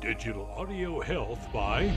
Digital audio health by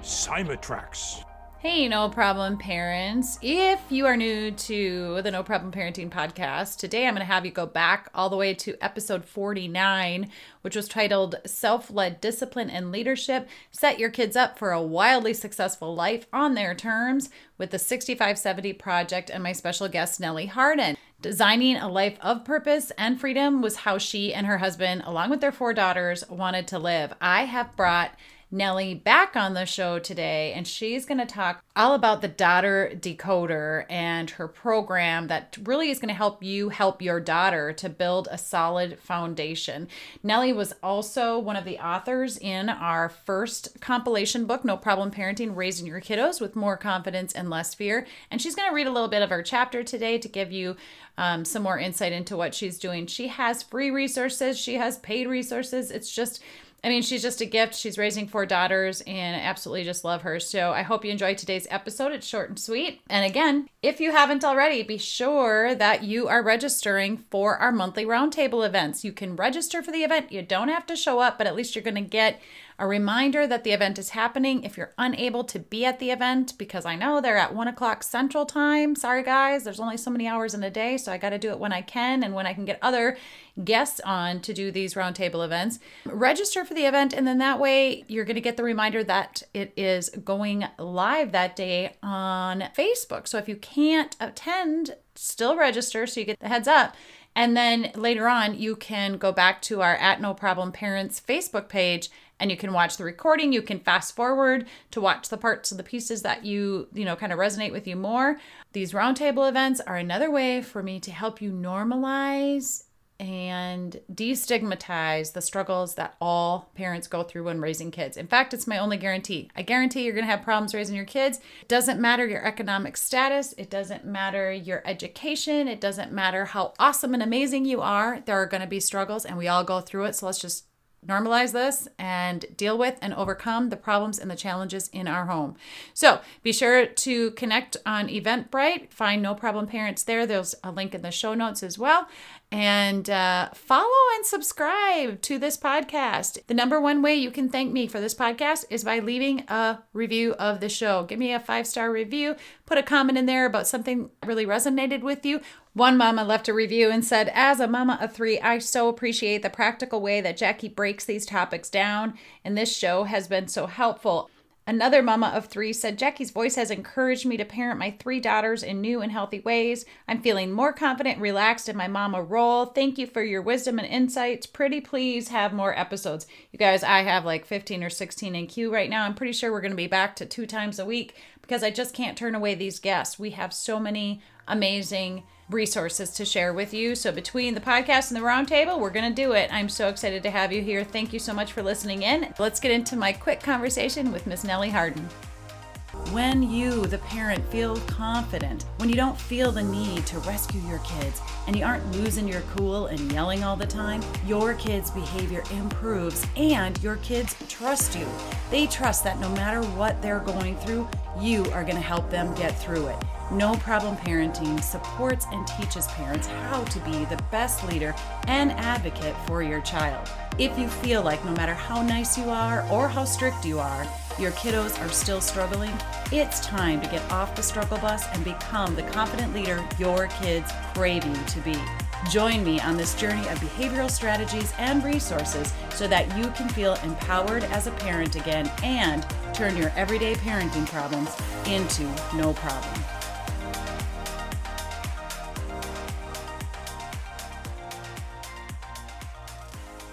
Cymatrax. Hey, no problem, parents. If you are new to the No Problem Parenting podcast, today I'm going to have you go back all the way to episode 49, which was titled Self Led Discipline and Leadership Set Your Kids Up for a Wildly Successful Life on Their Terms with the 6570 Project and my special guest, Nellie Harden. Designing a life of purpose and freedom was how she and her husband, along with their four daughters, wanted to live. I have brought Nellie back on the show today, and she's going to talk all about the daughter decoder and her program that really is going to help you help your daughter to build a solid foundation. Nellie was also one of the authors in our first compilation book, No Problem Parenting Raising Your Kiddos with More Confidence and Less Fear. And she's going to read a little bit of her chapter today to give you um, some more insight into what she's doing. She has free resources, she has paid resources. It's just I mean, she's just a gift. She's raising four daughters and I absolutely just love her. So I hope you enjoyed today's episode. It's short and sweet. And again, if you haven't already, be sure that you are registering for our monthly roundtable events. You can register for the event. You don't have to show up, but at least you're going to get a reminder that the event is happening if you're unable to be at the event, because I know they're at one o'clock central time. Sorry, guys, there's only so many hours in a day, so I got to do it when I can and when I can get other guests on to do these roundtable events. Register for the event, and then that way you're going to get the reminder that it is going live that day on Facebook. So if you can't attend, still register so you get the heads up. And then later on, you can go back to our At No Problem Parents Facebook page and you can watch the recording. You can fast forward to watch the parts of the pieces that you, you know, kind of resonate with you more. These roundtable events are another way for me to help you normalize and destigmatize the struggles that all parents go through when raising kids. In fact, it's my only guarantee. I guarantee you're going to have problems raising your kids. It doesn't matter your economic status, it doesn't matter your education, it doesn't matter how awesome and amazing you are. There are going to be struggles and we all go through it. So let's just normalize this and deal with and overcome the problems and the challenges in our home. So be sure to connect on Eventbrite. Find No Problem Parents there. There's a link in the show notes as well. And uh, follow and subscribe to this podcast. The number one way you can thank me for this podcast is by leaving a review of the show. Give me a five star review, put a comment in there about something really resonated with you. One mama left a review and said, As a mama of three, I so appreciate the practical way that Jackie breaks these topics down, and this show has been so helpful. Another mama of three said, Jackie's voice has encouraged me to parent my three daughters in new and healthy ways. I'm feeling more confident relaxed in my mama role. Thank you for your wisdom and insights. Pretty please have more episodes. You guys, I have like 15 or 16 in queue right now. I'm pretty sure we're going to be back to two times a week because I just can't turn away these guests. We have so many amazing resources to share with you. So between the podcast and the roundtable, we're going to do it. I'm so excited to have you here. Thank you so much for listening in. Let's get into my quick conversation with Miss Nellie Harden. When you, the parent, feel confident, when you don't feel the need to rescue your kids, and you aren't losing your cool and yelling all the time, your kids' behavior improves and your kids trust you. They trust that no matter what they're going through, you are going to help them get through it. No Problem Parenting supports and teaches parents how to be the best leader and advocate for your child. If you feel like no matter how nice you are or how strict you are, your kiddos are still struggling, it's time to get off the struggle bus and become the confident leader your kids crave you to be. Join me on this journey of behavioral strategies and resources so that you can feel empowered as a parent again and turn your everyday parenting problems into no problem.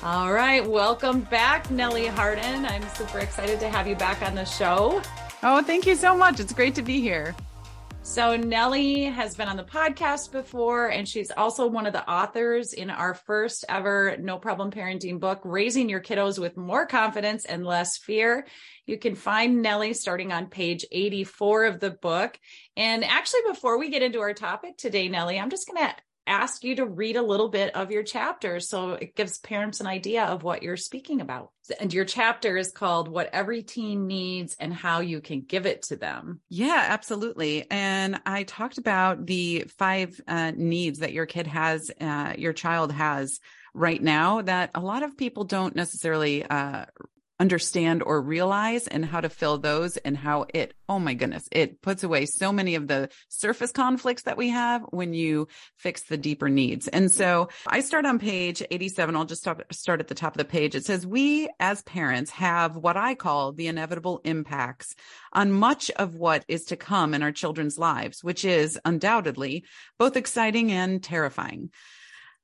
All right, welcome back, Nellie Harden. I'm super excited to have you back on the show. Oh, thank you so much. It's great to be here. So, Nellie has been on the podcast before, and she's also one of the authors in our first ever No Problem Parenting book, Raising Your Kiddos with More Confidence and Less Fear. You can find Nellie starting on page 84 of the book. And actually, before we get into our topic today, Nellie, I'm just going to ask you to read a little bit of your chapter so it gives parents an idea of what you're speaking about. And your chapter is called What Every Teen Needs and How You Can Give It to Them. Yeah, absolutely. And I talked about the five uh, needs that your kid has, uh, your child has right now that a lot of people don't necessarily uh, understand or realize and how to fill those and how it, oh my goodness, it puts away so many of the surface conflicts that we have when you fix the deeper needs. And so I start on page 87. I'll just start, start at the top of the page. It says, we as parents have what I call the inevitable impacts on much of what is to come in our children's lives, which is undoubtedly both exciting and terrifying.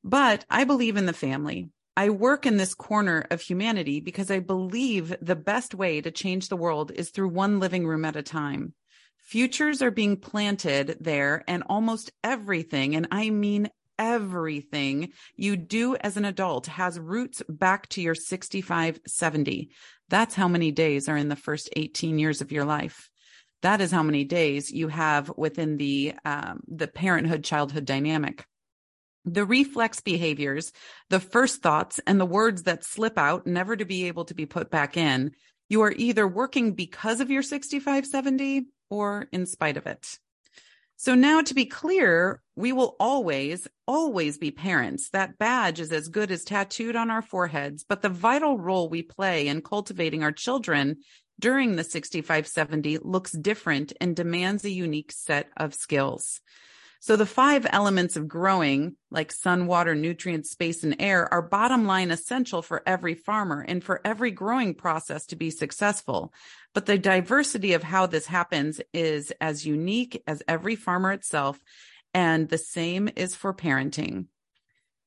But I believe in the family. I work in this corner of humanity because I believe the best way to change the world is through one living room at a time. Futures are being planted there and almost everything, and I mean everything you do as an adult has roots back to your 65, 70. That's how many days are in the first 18 years of your life. That is how many days you have within the um, the parenthood childhood dynamic the reflex behaviors, the first thoughts, and the words that slip out, never to be able to be put back in, you are either working because of your 6570 or in spite of it. So now to be clear, we will always, always be parents. That badge is as good as tattooed on our foreheads, but the vital role we play in cultivating our children during the 6570 looks different and demands a unique set of skills. So the five elements of growing, like sun, water, nutrients, space, and air, are bottom line essential for every farmer and for every growing process to be successful. But the diversity of how this happens is as unique as every farmer itself. And the same is for parenting.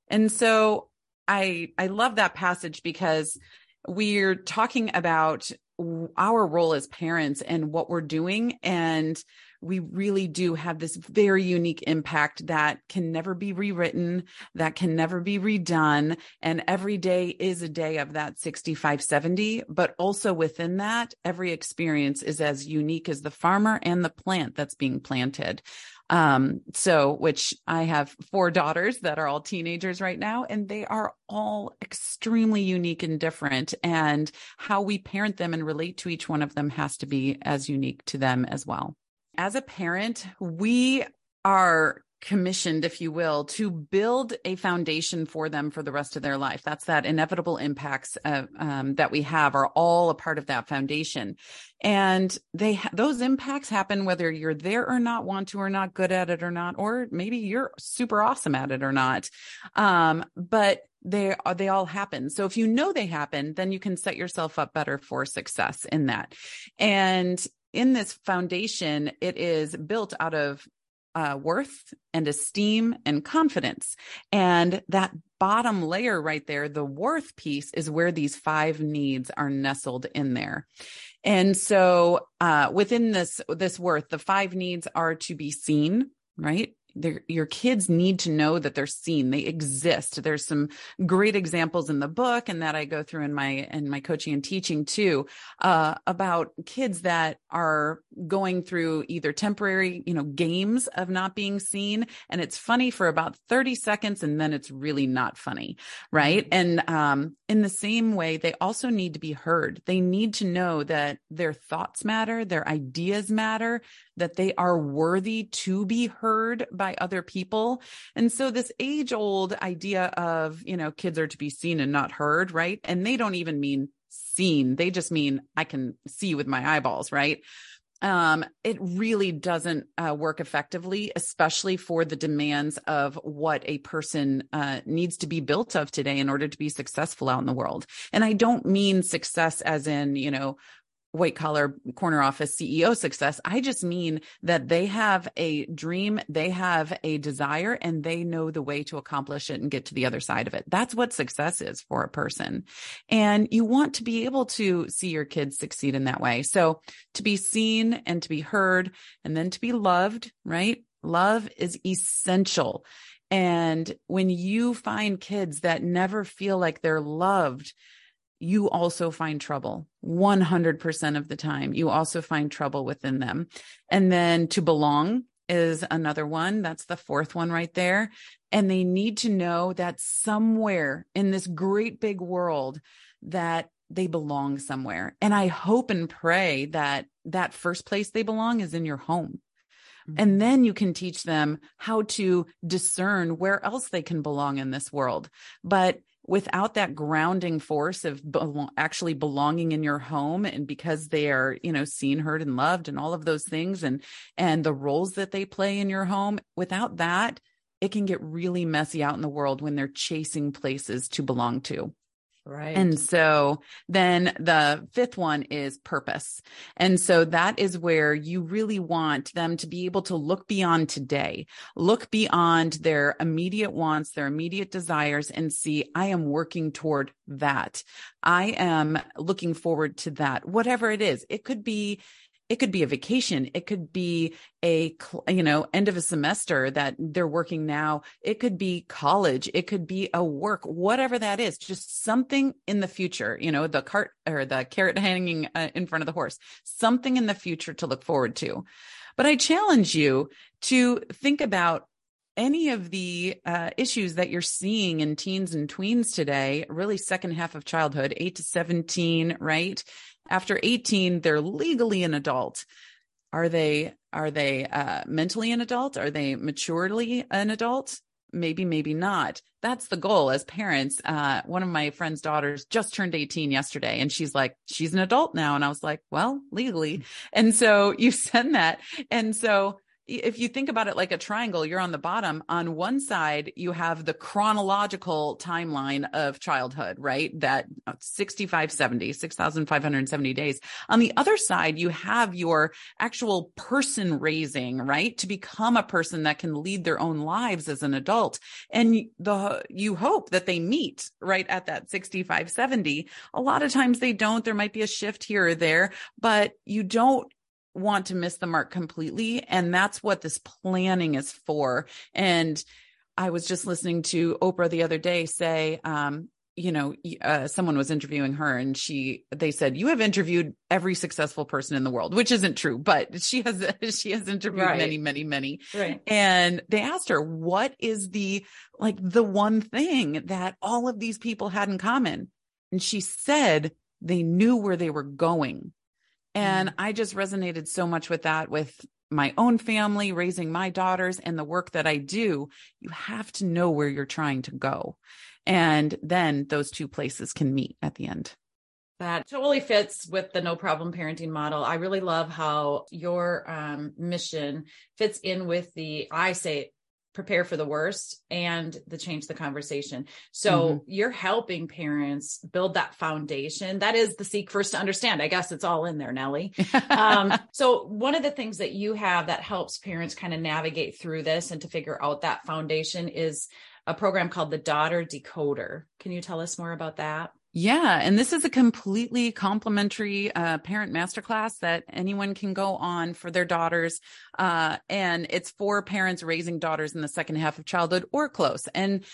And so I, I love that passage because we're talking about our role as parents and what we're doing. And we really do have this very unique impact that can never be rewritten, that can never be redone. And every day is a day of that 65, 70. But also within that, every experience is as unique as the farmer and the plant that's being planted. Um, so, which I have four daughters that are all teenagers right now, and they are all extremely unique and different. And how we parent them and relate to each one of them has to be as unique to them as well as a parent, we are commissioned, if you will, to build a foundation for them for the rest of their life. That's that inevitable impacts uh, um, that we have are all a part of that foundation. And they, ha- those impacts happen whether you're there or not, want to or not, good at it or not, or maybe you're super awesome at it or not. Um, but they are, they all happen. So if you know they happen, then you can set yourself up better for success in that. And in this foundation, it is built out of uh, worth and esteem and confidence. And that bottom layer right there, the worth piece, is where these five needs are nestled in there. And so uh, within this this worth, the five needs are to be seen, right? Your kids need to know that they're seen. They exist. There's some great examples in the book and that i go through in my in my coaching and teaching too uh, about kids that are going through either temporary you know games of not being seen. And it's funny for about 30 seconds and then it's really not funny right? Mm-hmm. and um, in the same way they also need to be heard they need to know that their thoughts matter their ideas matter that they are worthy to be heard by other people. And so this age old idea of, you know, kids are to be seen and not heard, right? And they don't even mean seen. They just mean I can see with my eyeballs, right? Um, it really doesn't uh, work effectively, especially for the demands of what a person uh, needs to be built of today in order to be successful out in the world. And I don't mean success as in, you know, white collar corner office CEO success. I just mean that they have a dream, they have a desire, and they know the way to accomplish it and get to the other side of it. That's what success is for a person. And you want to be able to see your kids succeed in that way. So to be seen and to be heard and then to be loved, right? Love is essential. And when you find kids that never feel like they're loved, you also find trouble 100% of the time. You also find trouble within them. And then to belong is another one. That's the fourth one right there. And they need to know that somewhere in this great big world that they belong somewhere. And I hope and pray that that first place they belong is in your home. And mm-hmm. then you can teach them how to discern where else they can belong in this world. But without that grounding force of actually belonging in your home and because they are you know seen heard and loved and all of those things and and the roles that they play in your home without that it can get really messy out in the world when they're chasing places to belong to Right. and so then the fifth one is purpose. And so that is where you really want them to be able to look beyond today, look beyond their immediate wants, their immediate desires, and see, I am working toward that. I am looking forward to that, whatever it is. It could be it could be a vacation. It could be a you know end of a semester that they're working now. It could be college. It could be a work whatever that is just something in the future you know the cart or the carrot hanging uh, in front of the horse something in the future to look forward to. But i challenge you to think about any of the uh, issues that you're seeing in teens and tweens today, really second half of childhood, eight to 17, right? After 18, they're legally an adult. Are they, are they uh, mentally an adult? Are they maturely an adult? Maybe, maybe not. That's the goal as parents. Uh, one of my friend's daughters just turned 18 yesterday and she's like, she's an adult now. And I was like, well, legally. And so you send that. And so if you think about it like a triangle, you're on the bottom. On one side, you have the chronological timeline of childhood, right? That uh, 6570, 6,570 days. On the other side, you have your actual person raising, right? To become a person that can lead their own lives as an adult. And the, you hope that they meet right at that 6570. A lot of times they don't. There might be a shift here or there, but you don't want to miss the mark completely. And that's what this planning is for. And I was just listening to Oprah the other day say, um, you know, uh, someone was interviewing her and she, they said, you have interviewed every successful person in the world, which isn't true, but she has, she has interviewed Right. many, many, many. Right. And they asked her, what is the, like the one thing that all of these people had in common? And she said they knew where they were going. And I just resonated so much with that with my own family, raising my daughters and the work that I do. You have to know where you're trying to go. And then those two places can meet at the end. That totally fits with the no problem parenting model. I really love how your um, mission fits in with the, I say, prepare for the worst and the change the conversation. So Mhm. you're helping parents build that foundation. That is the seek first to understand. I guess it's all in there, Nellie. um, so one of the things that you have that helps parents kind of navigate through this and to figure out that foundation is a program called the Daughter Decoder. Can you tell us more about that? Yeah. And this is a completely complimentary uh, parent masterclass that anyone can go on for their daughters. Uh, and it's for parents raising daughters in the second half of childhood or close. And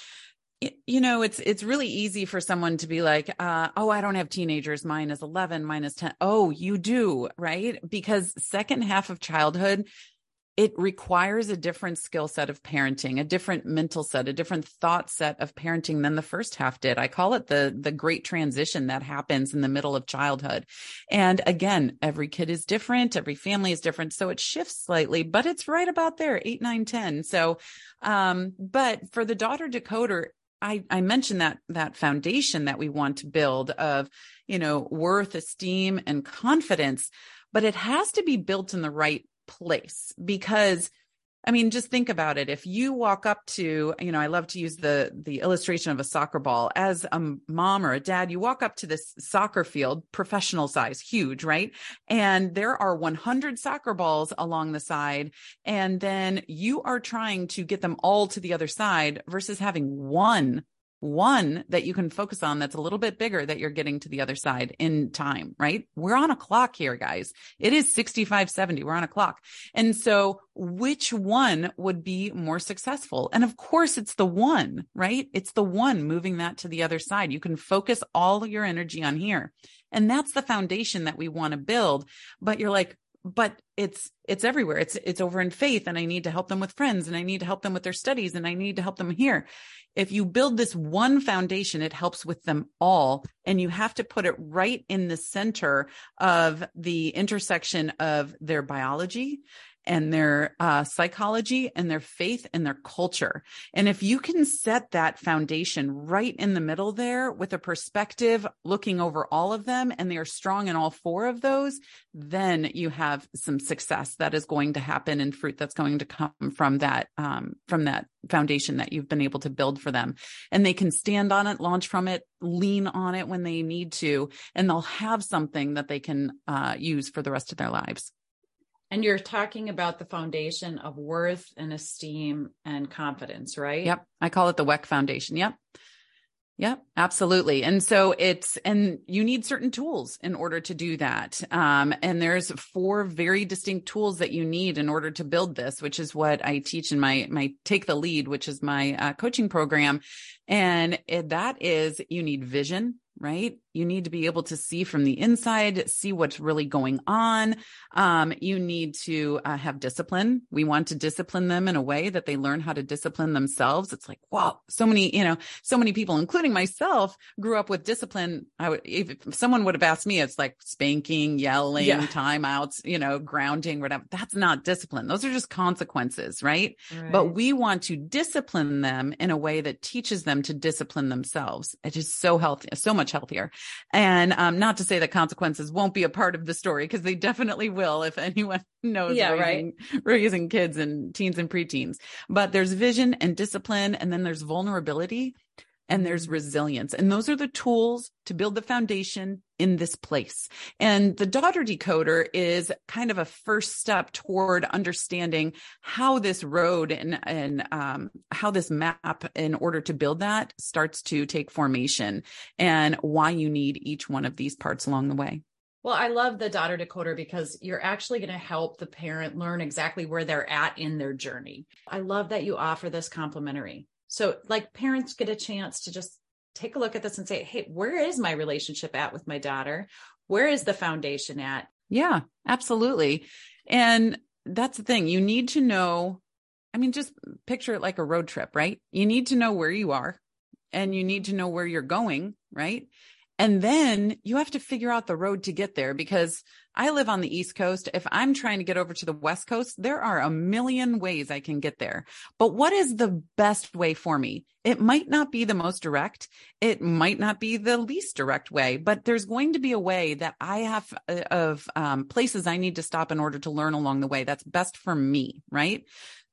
you know, it's it's really easy for someone to be like, uh, "Oh, I don't have teenagers. Mine is eleven. Mine is ten. Oh, you do, right? Because second half of childhood, it requires a different skill set of parenting, a different mental set, a different thought set of parenting than the first half did. I call it the the great transition that happens in the middle of childhood. And again, every kid is different, every family is different, so it shifts slightly, but it's right about there, 8, 9, 10. So um but for the daughter decoder I, I mentioned that that foundation that we want to build of, you know, worth, esteem, and confidence, but it has to be built in the right place because I mean, just think about it. If you walk up to, you know, I love to use the the illustration of a soccer ball. As a mom or a dad, you walk up to this soccer field, professional size, huge, right? And there are 100 soccer balls along the side, and then you are trying to get them all to the other side versus having one one that you can focus on that's a little bit bigger that you're getting to the other side in time, right? We're on a clock here, guys. It is 65, 70. We're on a clock. And so which one would be more successful? And of course, it's the one, right? It's the one moving that to the other side. You can focus all your energy on here. And that's the foundation that we want to build. But you're like, but it's it's everywhere. It's it's over in faith and i need to help them with friends and i need to help them with their studies and i need to help them here. If you build this one foundation it helps with them all and you have to put it right in the center of the intersection of their biology and their uh, psychology and their faith and their culture. And if you can set that foundation right in the middle there with a perspective looking over all of them and they are strong in all four of those, then you have some success that is going to happen and fruit that's going to come from that, um, from that foundation that you've been able to build for them. And they can stand on it, launch from it, lean on it when they need to, and they'll have something that they can uh, use for the rest of their lives. And you're talking about the foundation of worth and esteem and confidence, right? Yep. I call it the WEC Foundation. Yep. Yep, absolutely. And so it's, and you need certain tools in order to do that. Um, and there's four very distinct tools that you need in order to build this, which is what I teach in my, my take the lead, which is my uh, coaching program. And it, that is you need vision, right? You need to be able to see from the inside, see what's really going on. Um, you need to uh, have discipline. We want to discipline them in a way that they learn how to discipline themselves. It's like, wow, so many, you know, so many people, including myself, grew up with discipline. I would, if someone would have asked me, it's like spanking, yelling, yeah. timeouts, you know, grounding, whatever. That's not discipline. Those are just consequences, right? right? But we want to discipline them in a way that teaches them to discipline themselves. It is so healthy, so much healthier. And um, not to say that consequences won't be a part of the story because they definitely will if anyone knows yeah, raising, right. raising kids and teens and preteens. But there's vision and discipline, and then there's vulnerability and there's resilience. And those are the tools to build the foundation in this place. And the daughter decoder is kind of a first step toward understanding how this road and, and um, how this map, in order to build that, starts to take formation and why you need each one of these parts along the way. Well, I love the daughter decoder because you're actually going to help the parent learn exactly where they're at in their journey. I love that you offer this complimentary. So, like, parents get a chance to just take a look at this and say, hey, where is my relationship at with my daughter? Where is the foundation at? Yeah, absolutely. And that's the thing. You need to know. I mean, just picture it like a road trip, right? You need to know where you are and you need to know where you're going, right? And then you have to figure out the road to get there because I live on the East Coast. If I'm trying to get over to the West Coast, there are a million ways I can get there. But what is the best way for me? It might not be the most direct. It might not be the least direct way, but there's going to be a way that I have uh, of um, places I need to stop in order to learn along the way. That's best for me. Right.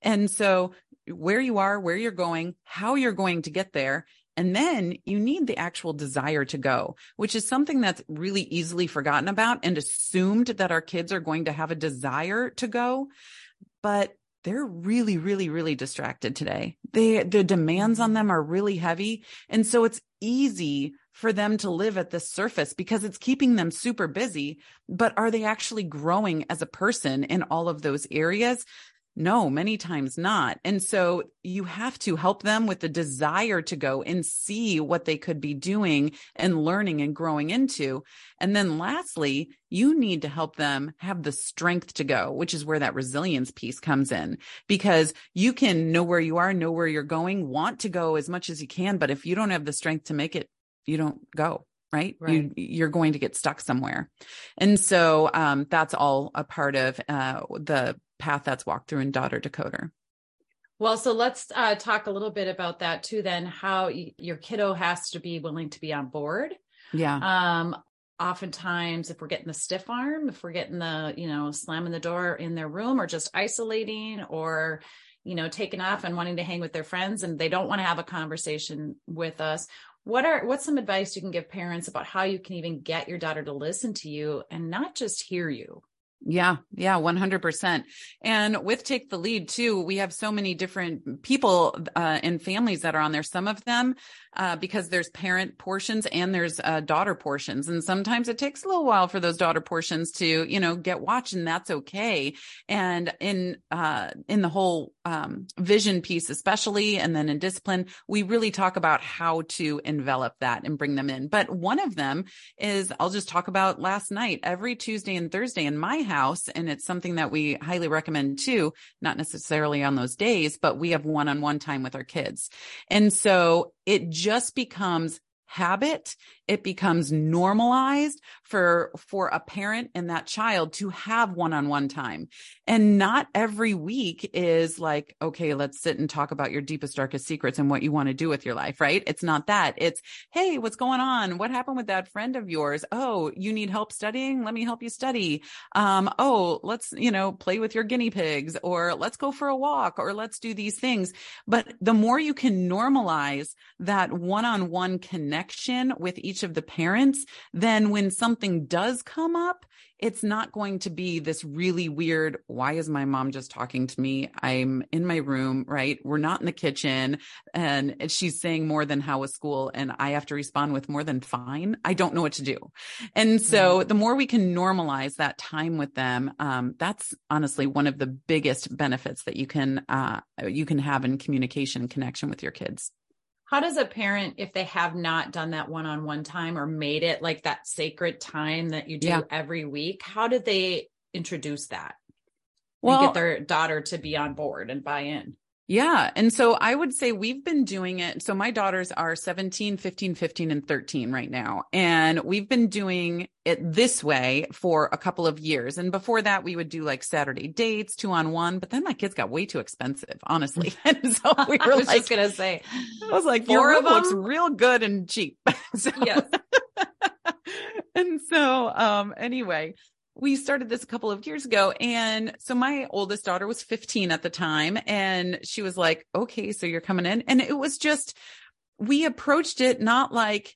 And so where you are, where you're going, how you're going to get there and then you need the actual desire to go, which is something that's really easily forgotten about and assumed that our kids are going to have a desire to go. But they're really, really, really distracted today. They, the demands on them are really heavy. And so it's easy for them to live at the surface because it's keeping them super busy. But are they actually growing as a person in all of those areas? No, many times not. And so you have to help them with the desire to go and see what they could be doing and learning and growing into. And then lastly, you need to help them have the strength to go, which is where that resilience piece comes in because you can know where you are, know where you're going, want to go as much as you can. But if you don't have the strength to make it, you don't go right, right. You, are going to get stuck somewhere and so um, that's all a part of uh, the path that's walked through in daughter decoder. Well so let's uh, talk a little bit about that too then how y- your kiddo has to be willing to be on board. Yeah. Um oftentimes if we're getting the stiff arm if we're getting the you know slamming the door in their room or just isolating or you know taking off and wanting to hang with their friends and they don't want to have a conversation with us what are what's some advice you can give parents about how you can even get your daughter to listen to you and not just hear you yeah, yeah, 100%. And with Take the Lead too, we have so many different people uh, and families that are on there. Some of them uh, because there's parent portions and there's uh, daughter portions. And sometimes it takes a little while for those daughter portions to, you know, get watched and that's okay. And in, uh, in the whole, um, vision piece, especially, and then in discipline, we really talk about how to envelop that and bring them in. But one of them is I'll just talk about last night, every Tuesday and Thursday in my house. And it's something that we highly recommend too, not necessarily on those days, but we have one on one time with our kids. And so it just becomes habit it becomes normalized for for a parent and that child to have one-on-one time. And not every week is like okay let's sit and talk about your deepest darkest secrets and what you want to do with your life right? It's not that. It's hey what's going on? What happened with that friend of yours? Oh you need help studying? Let me help you study. Um oh let's you know play with your guinea pigs or let's go for a walk or let's do these things. But the more you can normalize that one-on-one connection with each of the parents, then when something does come up, it's not going to be this really weird, why is my mom just talking to me? I'm in my room, right? We're not in the kitchen and she's saying more than how was school and I have to respond with more than fine. I don't know what to do. And so the more we can normalize that time with them, um, that's honestly one of the biggest benefits that you can, uh, you can have in communication and connection with your kids. How does a parent, if they have not done that one on one time or made it like that sacred time that you do yeah. every week, how did they introduce that? Well, get their daughter to be on board and buy in. Yeah. And so I would say we've been doing it. So my daughters are 17, 15, 15, and 13 right now. And we've been doing it this way for a couple of years. And before that, we would do like Saturday dates, two on one. But then my kids got way too expensive, honestly. And so we were like, just going to say, I was like, four of them looks real good and cheap. so, yes. and so, um, anyway, we started this a couple of years ago. And so my oldest daughter was 15 at the time. And she was like, okay, so you're coming in. And it was just, we approached it not like,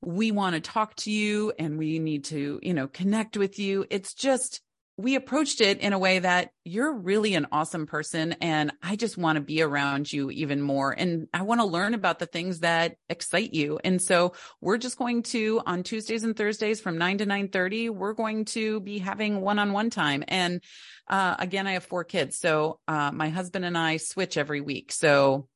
we want to talk to you and we need to, you know, connect with you. It's just, we approached it in a way that you're really an awesome person and I just want to be around you even more. And I want to learn about the things that excite you. And so we're just going to on Tuesdays and Thursdays from nine to nine thirty, we're going to be having one on one time. And, uh, again, I have four kids. So, uh, my husband and I switch every week. So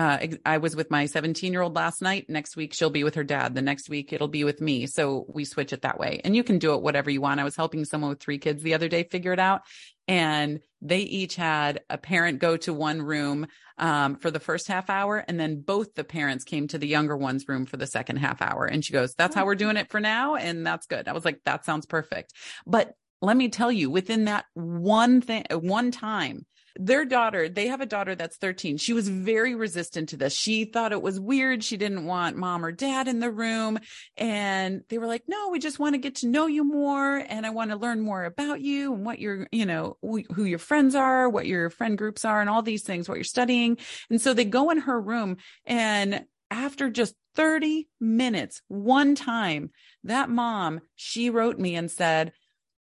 uh, I was with my 17 year old last night. Next week, she'll be with her dad. The next week, it'll be with me. So we switch it that way. And you can do it whatever you want. I was helping someone with three kids the other day figure it out. And they each had a parent go to one room um, for the first half hour. And then both the parents came to the younger one's room for the second half hour. And she goes, That's how we're doing it for now. And that's good. I was like, That sounds perfect. But let me tell you, within that one thing, one time, their daughter, they have a daughter that's 13. She was very resistant to this. She thought it was weird. She didn't want mom or dad in the room. And they were like, no, we just want to get to know you more. And I want to learn more about you and what your, you know, who your friends are, what your friend groups are, and all these things, what you're studying. And so they go in her room and after just 30 minutes, one time, that mom, she wrote me and said,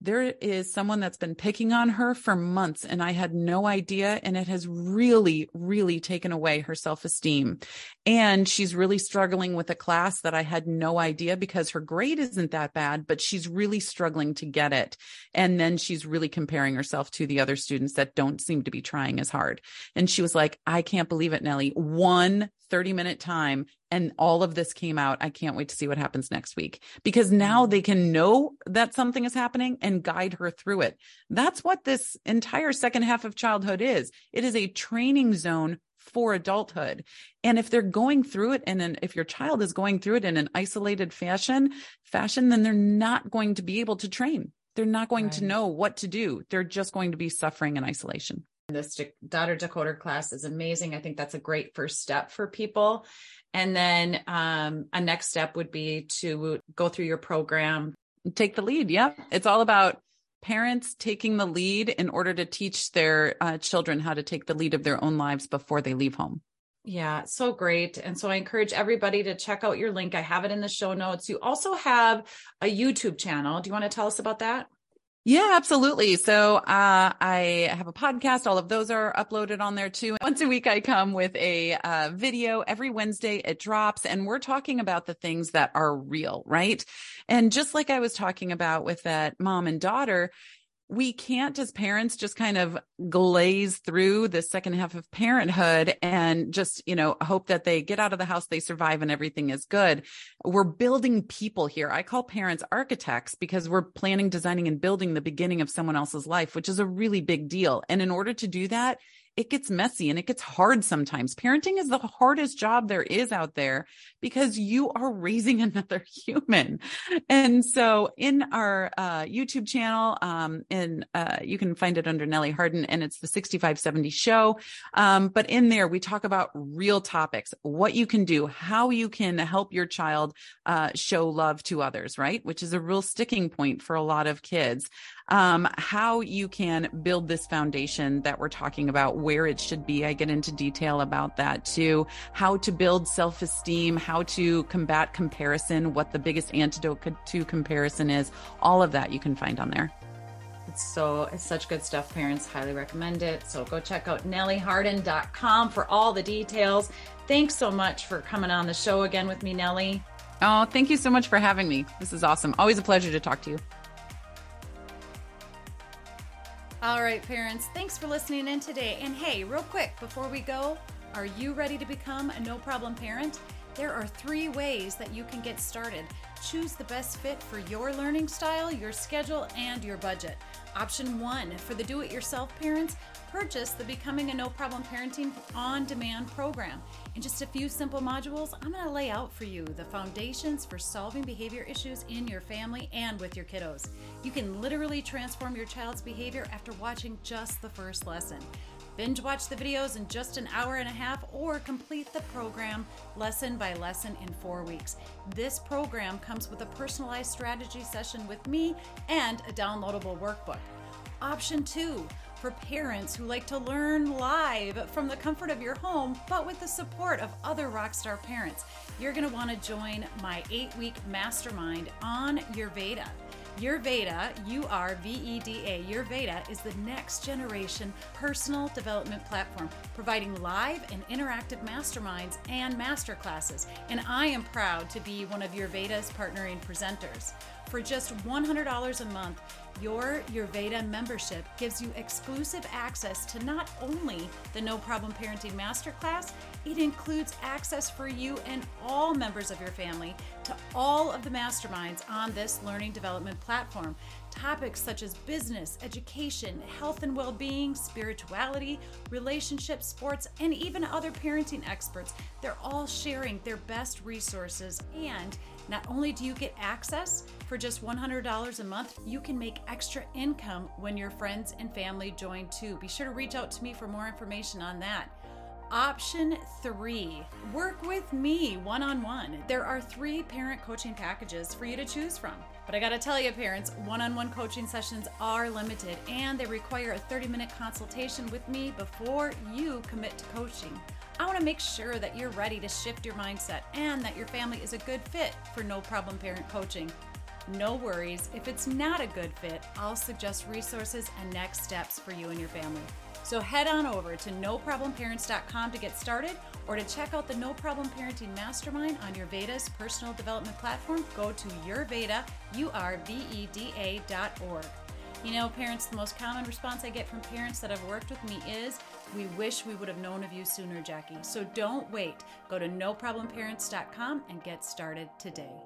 there is someone that's been picking on her for months and I had no idea. And it has really, really taken away her self esteem. And she's really struggling with a class that I had no idea because her grade isn't that bad, but she's really struggling to get it. And then she's really comparing herself to the other students that don't seem to be trying as hard. And she was like, I can't believe it, Nellie. One 30 minute time and all of this came out. I can't wait to see what happens next week because now they can know that something is happening and guide her through it. That's what this entire second half of childhood is. It is a training zone for adulthood. And if they're going through it and then if your child is going through it in an isolated fashion, fashion, then they're not going to be able to train. They're not going right. to know what to do. They're just going to be suffering in isolation. This daughter decoder class is amazing. I think that's a great first step for people. And then um, a next step would be to go through your program. Take the lead. Yep. It's all about parents taking the lead in order to teach their uh, children how to take the lead of their own lives before they leave home. Yeah, so great. And so I encourage everybody to check out your link. I have it in the show notes. You also have a YouTube channel. Do you want to tell us about that? Yeah, absolutely. So, uh, I have a podcast. All of those are uploaded on there too. Once a week, I come with a uh, video. Every Wednesday, it drops and we're talking about the things that are real, right? And just like I was talking about with that mom and daughter, we can't as parents just kind of glaze through the second half of parenthood and just you know hope that they get out of the house they survive and everything is good. We're building people here. I call parents architects because we're planning designing and building the beginning of someone else's life which is a really big deal. And in order to do that it gets messy and it gets hard sometimes. Parenting is the hardest job there is out there because you are raising another human. And so in our uh, YouTube channel, um, and uh, you can find it under Nellie Harden and it's the 6570 show. Um, but in there, we talk about real topics, what you can do, how you can help your child uh, show love to others, right? Which is a real sticking point for a lot of kids um, how you can build this foundation that we're talking about, where it should be. I get into detail about that too. How to build self esteem, how to combat comparison, what the biggest antidote to comparison is. All of that you can find on there. It's so it's such good stuff. Parents highly recommend it. So go check out nellieharden.com for all the details. Thanks so much for coming on the show again with me, Nellie. Oh, thank you so much for having me. This is awesome. Always a pleasure to talk to you. All right, parents, thanks for listening in today. And hey, real quick before we go, are you ready to become a no problem parent? There are three ways that you can get started. Choose the best fit for your learning style, your schedule, and your budget. Option one for the do it yourself parents, purchase the Becoming a No Problem Parenting on Demand program. In just a few simple modules, I'm going to lay out for you the foundations for solving behavior issues in your family and with your kiddos. You can literally transform your child's behavior after watching just the first lesson. Binge watch the videos in just an hour and a half or complete the program lesson by lesson in four weeks. This program comes with a personalized strategy session with me and a downloadable workbook. Option two, for parents who like to learn live from the comfort of your home, but with the support of other Rockstar parents. You're going to want to join my eight week mastermind on Urveda. Urveda, U R V E D A, Urveda is the next generation personal development platform, providing live and interactive masterminds and masterclasses. And I am proud to be one of Urveda's partnering presenters. For just $100 a month, your Urveda membership gives you exclusive access to not only the No Problem Parenting Masterclass, it includes access for you and all members of your family to all of the masterminds on this learning development platform. Topics such as business, education, health and well being, spirituality, relationships, sports, and even other parenting experts. They're all sharing their best resources and not only do you get access for just $100 a month, you can make extra income when your friends and family join too. Be sure to reach out to me for more information on that. Option three, work with me one on one. There are three parent coaching packages for you to choose from. But I gotta tell you, parents, one on one coaching sessions are limited and they require a 30 minute consultation with me before you commit to coaching. I want to make sure that you're ready to shift your mindset and that your family is a good fit for no problem parent coaching. No worries, if it's not a good fit, I'll suggest resources and next steps for you and your family. So head on over to noproblemparents.com to get started or to check out the No Problem Parenting Mastermind on Urveda's personal development platform. Go to Urveda, U-R-V-E-D-A dot org. You know, parents, the most common response I get from parents that have worked with me is, We wish we would have known of you sooner, Jackie. So don't wait. Go to noproblemparents.com and get started today.